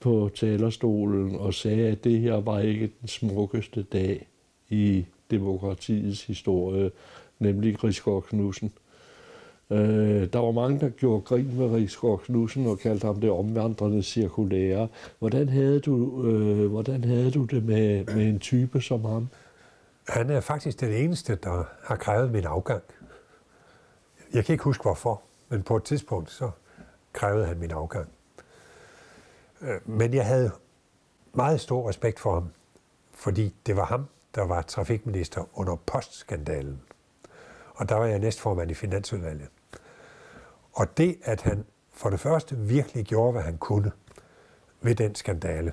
på talerstolen og sagde, at det her var ikke den smukkeste dag i demokratiets historie, nemlig Rigsgaard Knudsen. Øh, der var mange, der gjorde grin med Rigsgaard Knudsen og kaldte ham det omvandrende cirkulære. Hvordan havde du, øh, hvordan havde du det med, med en type som ham? Han er faktisk den eneste, der har krævet min afgang. Jeg kan ikke huske hvorfor, men på et tidspunkt så krævede han min afgang. Øh, men jeg havde meget stor respekt for ham, fordi det var ham, der var trafikminister under postskandalen. Og der var jeg næstformand i Finansudvalget. Og det, at han for det første virkelig gjorde, hvad han kunne ved den skandale.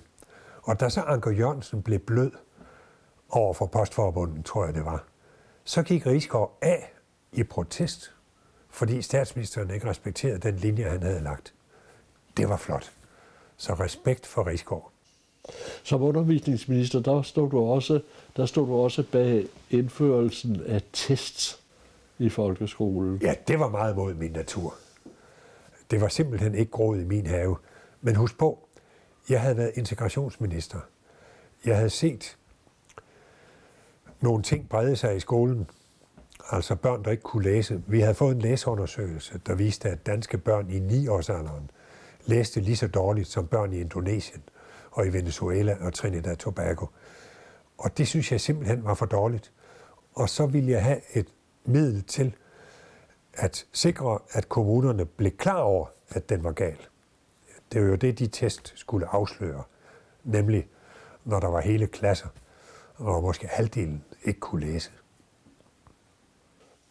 Og da så Anker Jørgensen blev blød over for postforbundet, tror jeg det var, så gik Rigsgaard af i protest, fordi statsministeren ikke respekterede den linje, han havde lagt. Det var flot. Så respekt for Rigsgaard. Som undervisningsminister, der stod du også, der stod du også bag indførelsen af tests i folkeskolen. Ja, det var meget mod min natur. Det var simpelthen ikke groet i min have. Men husk på, jeg havde været integrationsminister. Jeg havde set nogle ting brede sig i skolen. Altså børn, der ikke kunne læse. Vi havde fået en læseundersøgelse, der viste, at danske børn i 9-årsalderen læste lige så dårligt som børn i Indonesien og i Venezuela og Trinidad og Tobago. Og det synes jeg simpelthen var for dårligt. Og så ville jeg have et middel til at sikre, at kommunerne blev klar over, at den var gal. Det var jo det, de test skulle afsløre. Nemlig, når der var hele klasser, og måske halvdelen ikke kunne læse.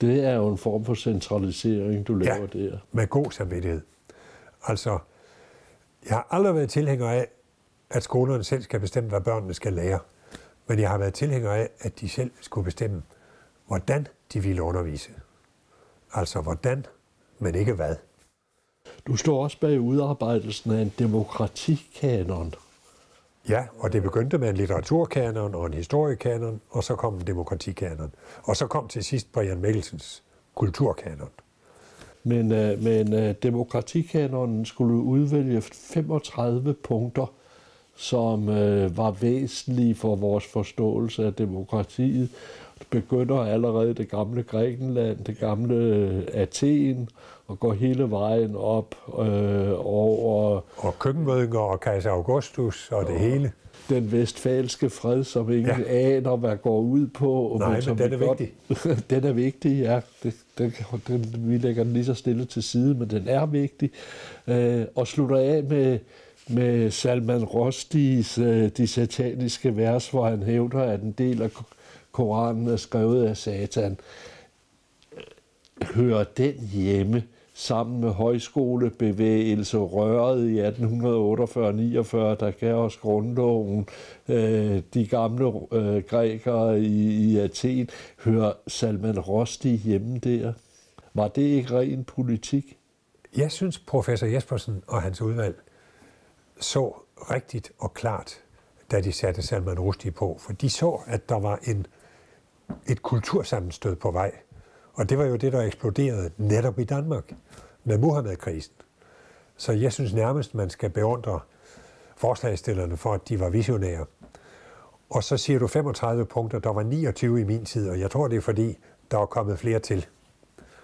Det er jo en form for centralisering, du laver ja, der. med god samvittighed. Altså, jeg har aldrig været tilhænger af, at skolerne selv skal bestemme, hvad børnene skal lære. Men jeg har været tilhænger af, at de selv skulle bestemme, hvordan de ville undervise. Altså hvordan, men ikke hvad. Du står også bag udarbejdelsen af en demokratikanon. Ja, og det begyndte med en litteraturkanon og en historiekanon, og så kom en demokratikanon. Og så kom til sidst Brian Mikkelsens kulturkanon. Men, uh, men uh, demokratikanonen skulle udvælge 35 punkter, som uh, var væsentlige for vores forståelse af demokratiet, begynder allerede det gamle Grækenland, det gamle øh, Athen, og går hele vejen op øh, over... Og køkkenmødinger og kejser Augustus og, og det hele. Den vestfalske fred, som ingen ja. aner, hvad går ud på. Nej, men, som den er godt, vigtig. den er vigtig, ja. Det, den, den, vi lægger den lige så stille til side, men den er vigtig. Øh, og slutter af med, med Salman Rushdis øh, De sataniske vers, hvor han hævder, at en del af Koranen er skrevet af Satan, hører den hjemme sammen med højskolebevægelse røret i 1848-49, der gav os grundloven, øh, de gamle øh, grækere i, i Athen, hører Salman Rosti hjemme der. Var det ikke ren politik? Jeg synes, professor Jespersen og hans udvalg så rigtigt og klart, da de satte Salman Rushdie på, for de så, at der var en et kultursammenstød på vej. Og det var jo det, der eksploderede netop i Danmark med Muhammed-krisen. Så jeg synes nærmest, man skal beundre forslagstillerne for, at de var visionære. Og så siger du 35 punkter, der var 29 i min tid, og jeg tror, det er fordi, der er kommet flere til.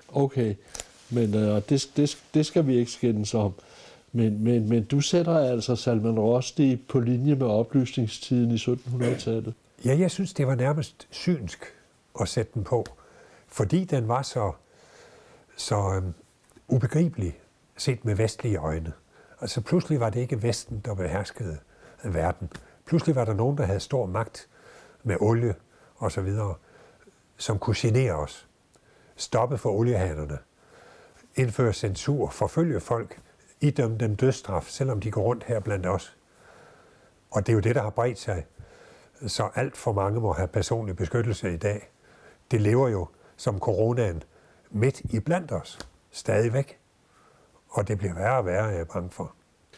Okay, men øh, det, det, det skal vi ikke skændes om. Men, men, men du sætter altså Salman Rushdie på linje med oplysningstiden i 1700-tallet. Ja, jeg synes, det var nærmest synsk at sætte den på, fordi den var så, så øhm, ubegribelig set med vestlige øjne. Altså pludselig var det ikke Vesten, der beherskede verden. Pludselig var der nogen, der havde stor magt med olie og så videre, som kunne genere os. Stoppe for oliehanerne. Indføre censur. Forfølge folk. Idømme dem dødsstraf, selvom de går rundt her blandt os. Og det er jo det, der har bredt sig. Så alt for mange må have personlig beskyttelse i dag. Det lever jo som coronaen midt i blandt os. Stadigvæk. Og det bliver værre og værre, jeg er bange for.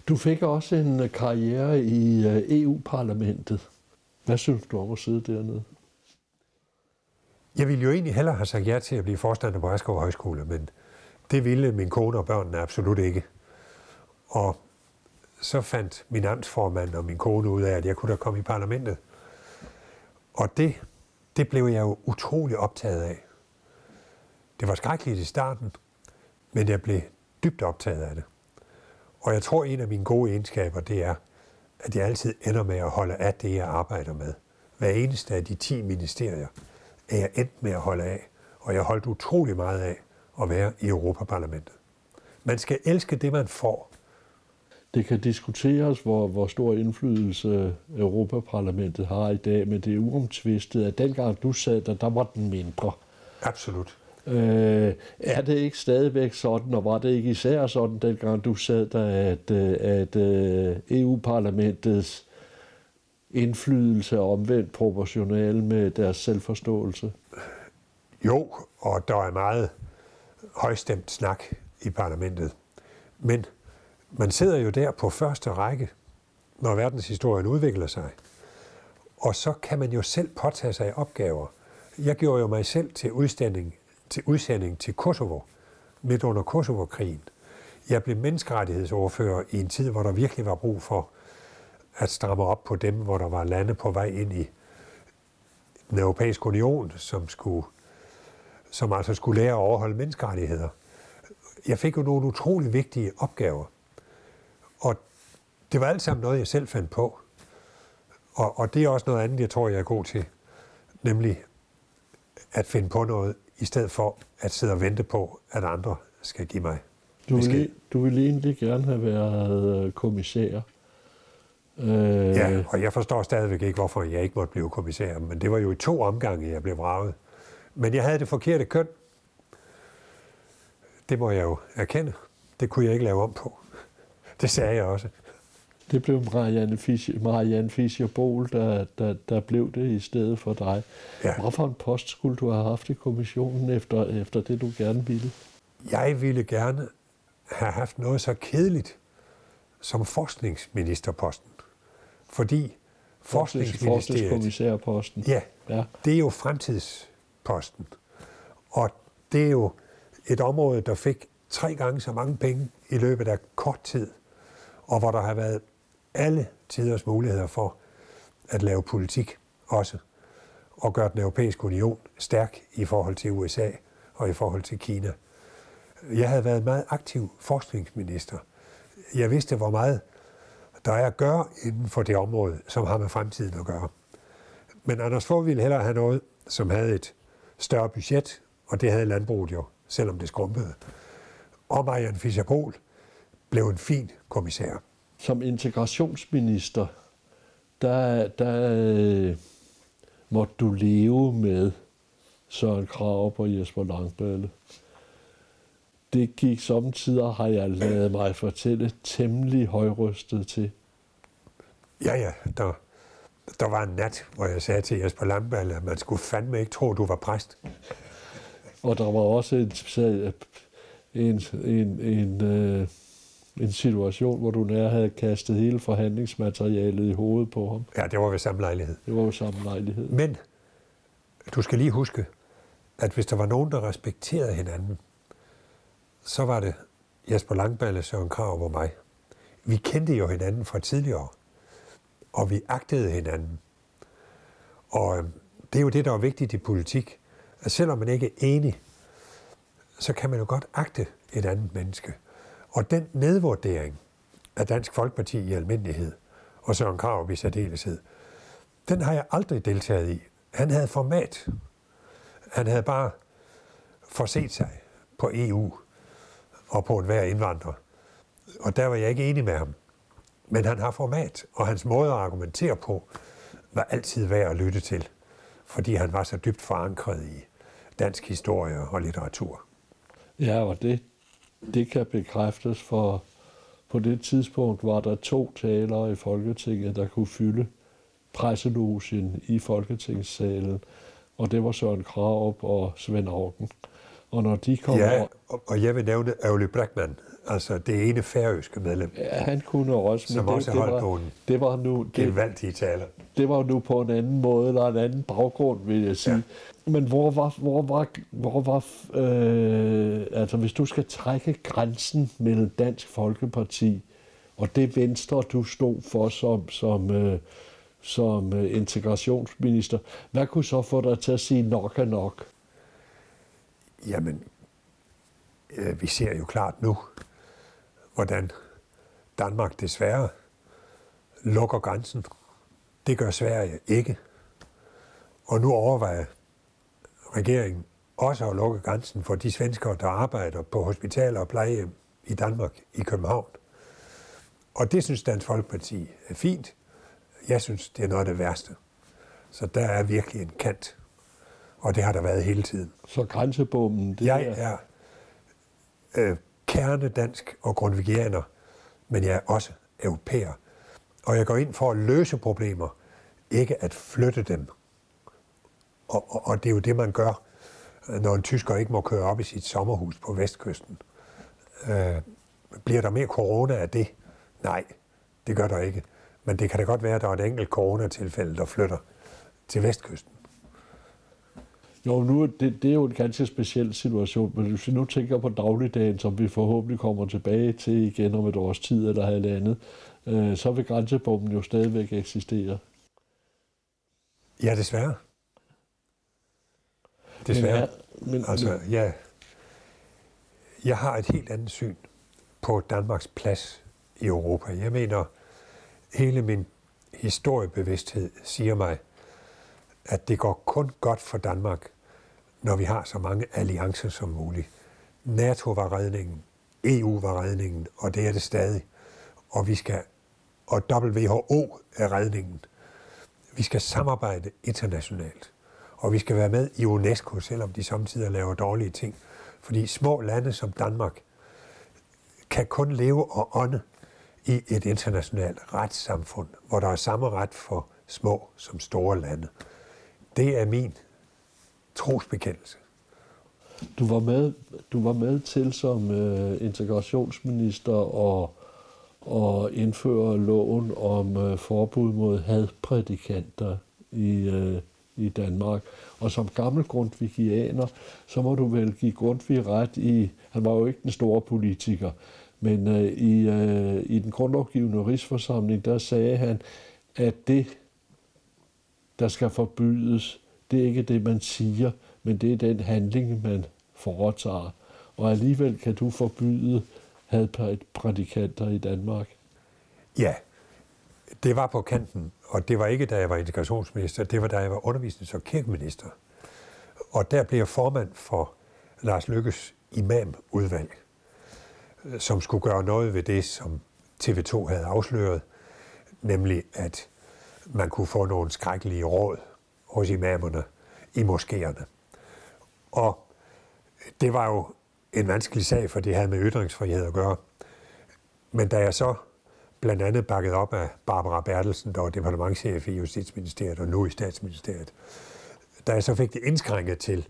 Du fik også en øh, karriere i øh, EU-parlamentet. Hvad synes du om at sidde dernede? Jeg ville jo egentlig hellere have sagt ja til at blive forstander på Askov Højskole, men det ville min kone og børnene absolut ikke. Og så fandt min amtsformand og min kone ud af, at jeg kunne da komme i parlamentet. Og det, det blev jeg jo utrolig optaget af. Det var skrækkeligt i starten, men jeg blev dybt optaget af det. Og jeg tror, en af mine gode egenskaber, det er, at jeg altid ender med at holde af det, jeg arbejder med. Hver eneste af de 10 ministerier er jeg endt med at holde af, og jeg holdt utrolig meget af at være i Europaparlamentet. Man skal elske det, man får. Det kan diskuteres, hvor, hvor stor indflydelse Europaparlamentet har i dag, men det er uomtvistet, at dengang du sad der, der var den mindre. Absolut. Øh, er det ikke stadigvæk sådan, og var det ikke især sådan, dengang du sad der, at, at øh, EU-parlamentets indflydelse er omvendt proportional med deres selvforståelse? Jo, og der er meget højstemt snak i parlamentet. Men man sidder jo der på første række, når verdenshistorien udvikler sig. Og så kan man jo selv påtage sig opgaver. Jeg gjorde jo mig selv til udstilling til udsending til Kosovo, midt under Kosovo-krigen. Jeg blev menneskerettighedsordfører i en tid, hvor der virkelig var brug for at stramme op på dem, hvor der var lande på vej ind i den europæiske union, som, skulle, som altså skulle lære at overholde menneskerettigheder. Jeg fik jo nogle utrolig vigtige opgaver. Det var alt sammen noget, jeg selv fandt på. Og, og det er også noget andet, jeg tror, jeg er god til. Nemlig at finde på noget, i stedet for at sidde og vente på, at andre skal give mig du vil, du ville egentlig gerne have været øh, kommissær. Øh... Ja, og jeg forstår stadigvæk ikke, hvorfor jeg ikke måtte blive kommissær, men det var jo i to omgange, jeg blev vraget. Men jeg havde det forkerte køn. Det må jeg jo erkende. Det kunne jeg ikke lave om på. Det sagde jeg også. Det blev Marianne Fischer, Marianne Fischer Bol, der, der, der blev det i stedet for dig. Ja. Hvorfor en post skulle du have haft i kommissionen efter, efter det, du gerne ville? Jeg ville gerne have haft noget så kedeligt som forskningsministerposten. Fordi forskningsministeriet... Forskningskommissærposten. Ja, ja, det er jo fremtidsposten. Og det er jo et område, der fik tre gange så mange penge i løbet af kort tid, og hvor der har været alle tiders muligheder for at lave politik også, og gøre den europæiske union stærk i forhold til USA og i forhold til Kina. Jeg havde været meget aktiv forskningsminister. Jeg vidste, hvor meget der er at gøre inden for det område, som har med fremtiden at gøre. Men Anders Fogh ville hellere have noget, som havde et større budget, og det havde landbruget jo, selvom det skrumpede. Og Marianne fischer blev en fin kommissær som integrationsminister, der, der øh, måtte du leve med Søren Krav og Jesper Langballe. Det gik samtidig, har jeg lavet mig fortælle, temmelig højrystet til. Ja, ja. Der, der var en nat, hvor jeg sagde til Jesper Langballe, at man skulle fandme ikke tro, du var præst. Og der var også en, en, en, en øh, en situation, hvor du nær havde kastet hele forhandlingsmaterialet i hovedet på ham. Ja, det var ved samme lejlighed. Det var ved samme lejlighed. Men du skal lige huske, at hvis der var nogen, der respekterede hinanden, så var det Jesper Langballe, Søren Krav og mig. Vi kendte jo hinanden fra tidligere, og vi agtede hinanden. Og øh, det er jo det, der er vigtigt i politik, at selvom man ikke er enig, så kan man jo godt agte et andet menneske. Og den nedvurdering af Dansk Folkeparti i almindelighed, og Søren Krav i særdeleshed, den har jeg aldrig deltaget i. Han havde format. Han havde bare forset sig på EU og på hver indvandrer. Og der var jeg ikke enig med ham. Men han har format, og hans måde at argumentere på var altid værd at lytte til, fordi han var så dybt forankret i dansk historie og litteratur. Ja, og det, det kan bekræftes, for på det tidspunkt var der to talere i Folketinget, der kunne fylde presselogen i Folketingssalen, og det var Søren Kraup og Svend Augen. Og når de kom ja, og, og jeg vil nævne Auli Blackman, altså det ene færøske medlem. Ja, han kunne også. Men som det, også det, var, det var nu, det, taler. Det var nu på en anden måde, eller en anden baggrund, vil jeg sige. Ja. Men hvor var, hvor var, hvor var øh, altså hvis du skal trække grænsen mellem Dansk Folkeparti og det venstre, du stod for som, som, øh, som øh, integrationsminister, hvad kunne så få dig til at sige nok er nok? Jamen, øh, vi ser jo klart nu, hvordan Danmark desværre lukker grænsen. Det gør Sverige ikke. Og nu overvejer regeringen også at lukke grænsen for de svenskere, der arbejder på hospitaler og plejehjem i Danmark, i København. Og det synes Dansk Folkeparti er fint. Jeg synes, det er noget af det værste. Så der er virkelig en kant. Og det har der været hele tiden. Så grænsebommen, det Jeg er, er øh, kerne dansk og grundvigianer, men jeg er også europæer. Og jeg går ind for at løse problemer, ikke at flytte dem. Og, og, og det er jo det, man gør, når en tysker ikke må køre op i sit sommerhus på vestkysten. Øh, bliver der mere corona af det? Nej, det gør der ikke. Men det kan da godt være, at der er et enkelt coronatilfælde, der flytter til vestkysten. Jo, nu, det, det er jo en ganske speciel situation, men hvis vi nu tænker på dagligdagen, som vi forhåbentlig kommer tilbage til igen om et års tid eller halvandet, øh, så vil grænsebommen jo stadigvæk eksistere. Ja, desværre. Desværre. Men, men, altså, ja, jeg har et helt andet syn på Danmarks plads i Europa. Jeg mener, hele min historiebevidsthed siger mig, at det går kun godt for Danmark, når vi har så mange alliancer som muligt. NATO var redningen, EU var redningen, og det er det stadig. Og vi skal og WHO er redningen. Vi skal samarbejde internationalt, og vi skal være med i UNESCO, selvom de samtidig laver dårlige ting. Fordi små lande som Danmark kan kun leve og ånde i et internationalt retssamfund, hvor der er samme ret for små som store lande. Det er min trosbekendelse. Du var med, du var med til som øh, integrationsminister og, og indføre loven om øh, forbud mod hadprædikanter i, øh, i Danmark. Og som gammel grundvigianer, så må du vel give Grundtvig ret i, han var jo ikke den store politiker, men øh, i, øh, i den grundlovgivende rigsforsamling, der sagde han, at det, der skal forbydes, det er ikke det, man siger, men det er den handling, man foretager. Og alligevel kan du forbyde hadprædikanter i Danmark. Ja, det var på kanten, og det var ikke, da jeg var integrationsminister, det var, da jeg var undervisnings- og kirkeminister. Og der blev jeg formand for Lars Lykkes imamudvalg, som skulle gøre noget ved det, som TV2 havde afsløret, nemlig at man kunne få nogle skrækkelige råd hos imamerne i moskéerne. Og det var jo en vanskelig sag, for det havde med ytringsfrihed at gøre. Men da jeg så blandt andet bakket op af Barbara Bertelsen, der var departementchef i Justitsministeriet og nu i Statsministeriet, da jeg så fik det indskrænket til,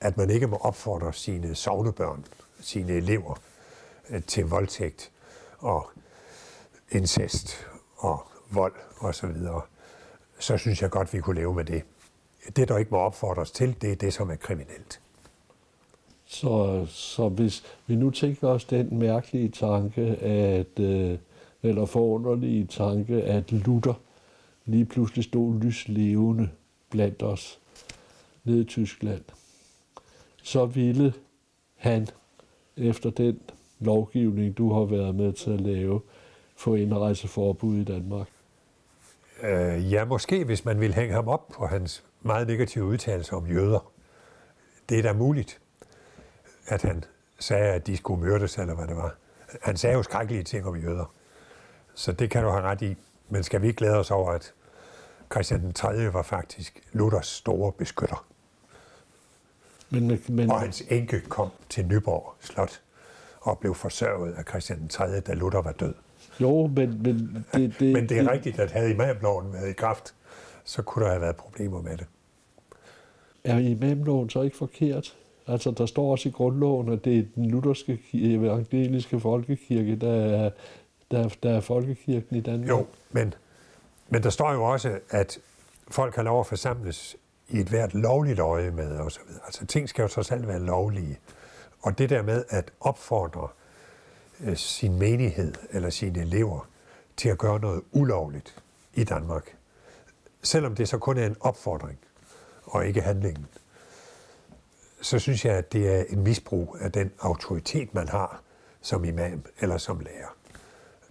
at man ikke må opfordre sine sovnebørn, sine elever, øh, til voldtægt og incest og vold osv., så, videre, så synes jeg godt, vi kunne leve med det det, der ikke må opfordres til, det er det, som er kriminelt. Så, så hvis vi nu tænker os den mærkelige tanke, at, øh, eller forunderlige tanke, at Luther lige pludselig stod lyslevende blandt os nede i Tyskland, så ville han efter den lovgivning, du har været med til at lave, få indrejseforbud i Danmark? Øh, ja, måske hvis man vil hænge ham op på hans meget negative udtalelser om jøder. Det er da muligt, at han sagde, at de skulle myrdes, eller hvad det var. Han sagde jo skrækkelige ting om jøder. Så det kan du have ret i. Men skal vi ikke glæde os over, at Christian den 3. var faktisk Luthers store beskytter. Men, men... Og hans enke kom til Nyborg Slot og blev forsørget af Christian den 3., da Luther var død. Jo, men... Men det, det, men det er det, rigtigt, at havde imamloven været i kraft, så kunne der have været problemer med det. Er imamloven så ikke forkert? Altså, der står også i grundloven, at det er den lutherske evangeliske folkekirke, der er, der, der er folkekirken i Danmark. Jo, men, men der står jo også, at folk har lov at forsamles i et hvert lovligt øje med osv. Altså, ting skal jo trods alt være lovlige. Og det der med at opfordre øh, sin menighed eller sine elever til at gøre noget ulovligt i Danmark, selvom det så kun er en opfordring og ikke handlingen, så synes jeg, at det er en misbrug af den autoritet, man har som imam eller som lærer.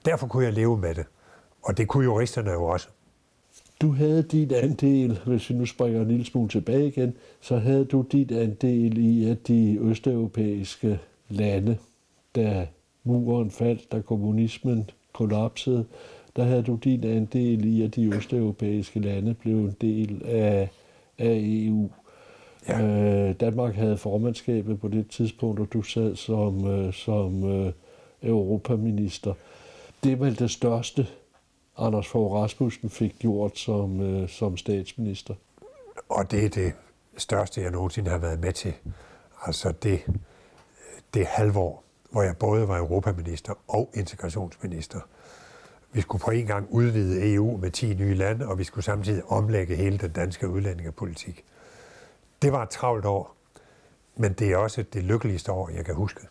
Derfor kunne jeg leve med det, og det kunne juristerne jo også. Du havde dit andel, hvis vi nu springer en lille smule tilbage igen, så havde du dit andel i, at de østeuropæiske lande, da muren faldt, da kommunismen kollapsede, der havde du din andel i, at de østeuropæiske lande blev en del af, af EU. Ja. Øh, Danmark havde formandskabet på det tidspunkt, og du sad som, øh, som øh, europaminister. Det er vel det største, Anders Fogh Rasmussen fik gjort som, øh, som statsminister. Og det er det største, jeg nogensinde har været med til. Altså det, det halvår, hvor jeg både var europaminister og integrationsminister. Vi skulle på en gang udvide EU med 10 nye lande, og vi skulle samtidig omlægge hele den danske udlændingepolitik. Det var et travlt år, men det er også det lykkeligste år, jeg kan huske.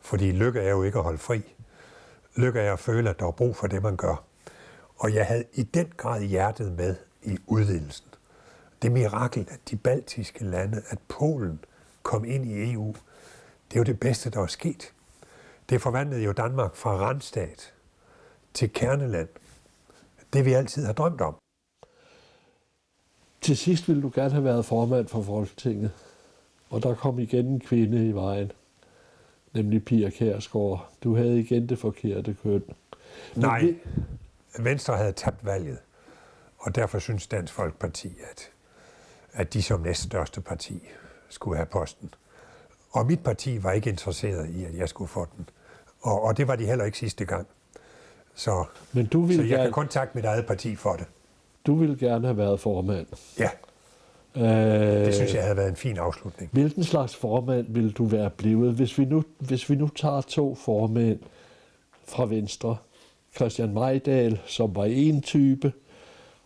Fordi lykke er jo ikke at holde fri. Lykke er at føle, at der er brug for det, man gør. Og jeg havde i den grad hjertet med i udvidelsen. Det mirakel, at de baltiske lande, at Polen kom ind i EU, det er jo det bedste, der er sket. Det forvandlede jo Danmark fra randstat til kerneland. Det vi altid har drømt om. Til sidst ville du gerne have været formand for Folketinget, og der kom igen en kvinde i vejen, nemlig Pia Kærsgaard. Du havde igen det forkerte køn. Men Nej, vi... Venstre havde tabt valget, og derfor synes Dansk Folkeparti, at, at de som næststørste parti skulle have posten. Og mit parti var ikke interesseret i, at jeg skulle få den. Og, og det var de heller ikke sidste gang. Så, Men du vil så jeg gerne... kan kontakte mit eget parti for det. Du ville gerne have været formand. Ja. Øh, det synes jeg havde været en fin afslutning. Hvilken slags formand ville du være blevet, hvis vi nu, hvis vi nu tager to formænd fra Venstre? Christian Majdal, som var en type,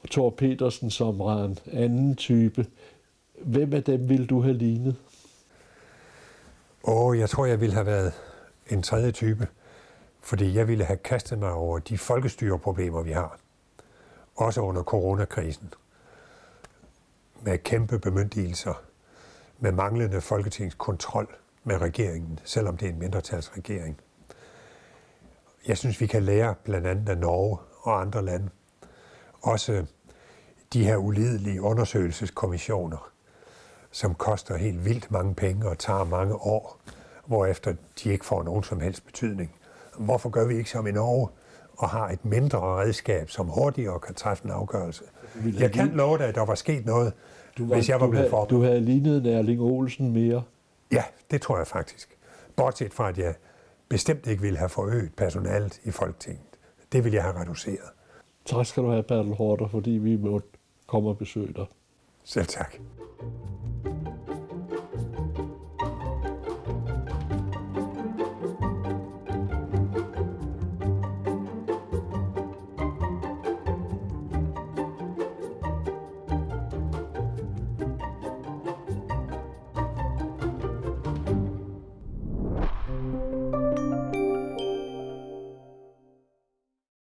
og Thor Petersen, som var en anden type. Hvem af dem ville du have lignet? Åh, oh, jeg tror, jeg ville have været en tredje type, fordi jeg ville have kastet mig over de folkestyreproblemer, vi har også under coronakrisen, med kæmpe bemyndigelser, med manglende folketingskontrol med regeringen, selvom det er en mindretalsregering. Jeg synes, vi kan lære blandt andet af Norge og andre lande. Også de her ulidelige undersøgelseskommissioner, som koster helt vildt mange penge og tager mange år, hvorefter de ikke får nogen som helst betydning. Hvorfor gør vi ikke som i Norge? og har et mindre redskab, som hurtigere kan træffe en afgørelse. Jeg kan love dig, at der var sket noget, du var, hvis jeg var blevet for. Du havde lignet Erling Olsen mere? Ja, det tror jeg faktisk. Bortset fra, at jeg bestemt ikke ville have forøget personalet i Folketinget. Det ville jeg have reduceret. Tak skal du have, Bertel Hårder, fordi vi måtte komme og besøge dig. Selv tak.